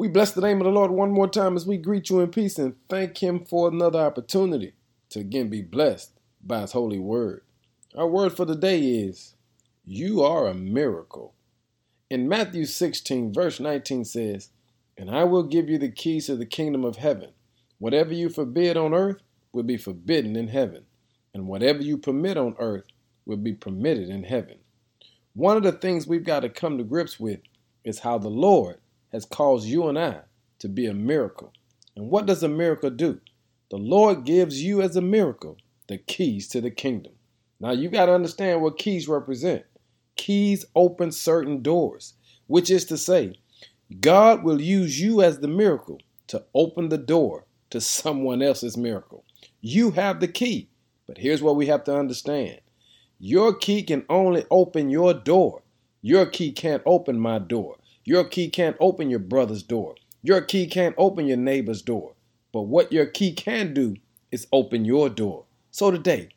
We bless the name of the Lord one more time as we greet you in peace and thank Him for another opportunity to again be blessed by His holy word. Our word for the day is You are a miracle. In Matthew 16, verse 19 says, And I will give you the keys to the kingdom of heaven. Whatever you forbid on earth will be forbidden in heaven, and whatever you permit on earth will be permitted in heaven. One of the things we've got to come to grips with is how the Lord has caused you and I to be a miracle. And what does a miracle do? The Lord gives you as a miracle the keys to the kingdom. Now you got to understand what keys represent. Keys open certain doors, which is to say, God will use you as the miracle to open the door to someone else's miracle. You have the key, but here's what we have to understand your key can only open your door. Your key can't open my door. Your key can't open your brother's door. Your key can't open your neighbor's door. But what your key can do is open your door. So today,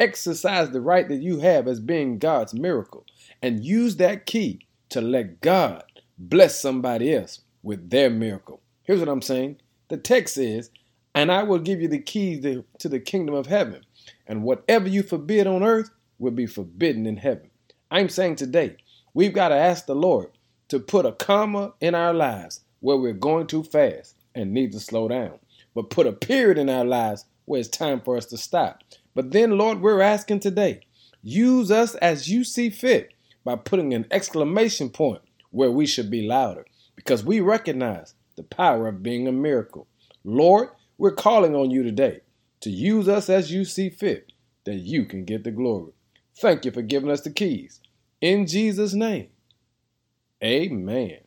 exercise the right that you have as being God's miracle and use that key to let God bless somebody else with their miracle. Here's what I'm saying. The text says, and I will give you the keys to the kingdom of heaven. And whatever you forbid on earth will be forbidden in heaven. I'm saying today, we've got to ask the Lord to put a comma in our lives where we're going too fast and need to slow down, but put a period in our lives where it's time for us to stop. But then, Lord, we're asking today, use us as you see fit by putting an exclamation point where we should be louder because we recognize the power of being a miracle. Lord, we're calling on you today to use us as you see fit that you can get the glory. Thank you for giving us the keys. In Jesus' name. Amen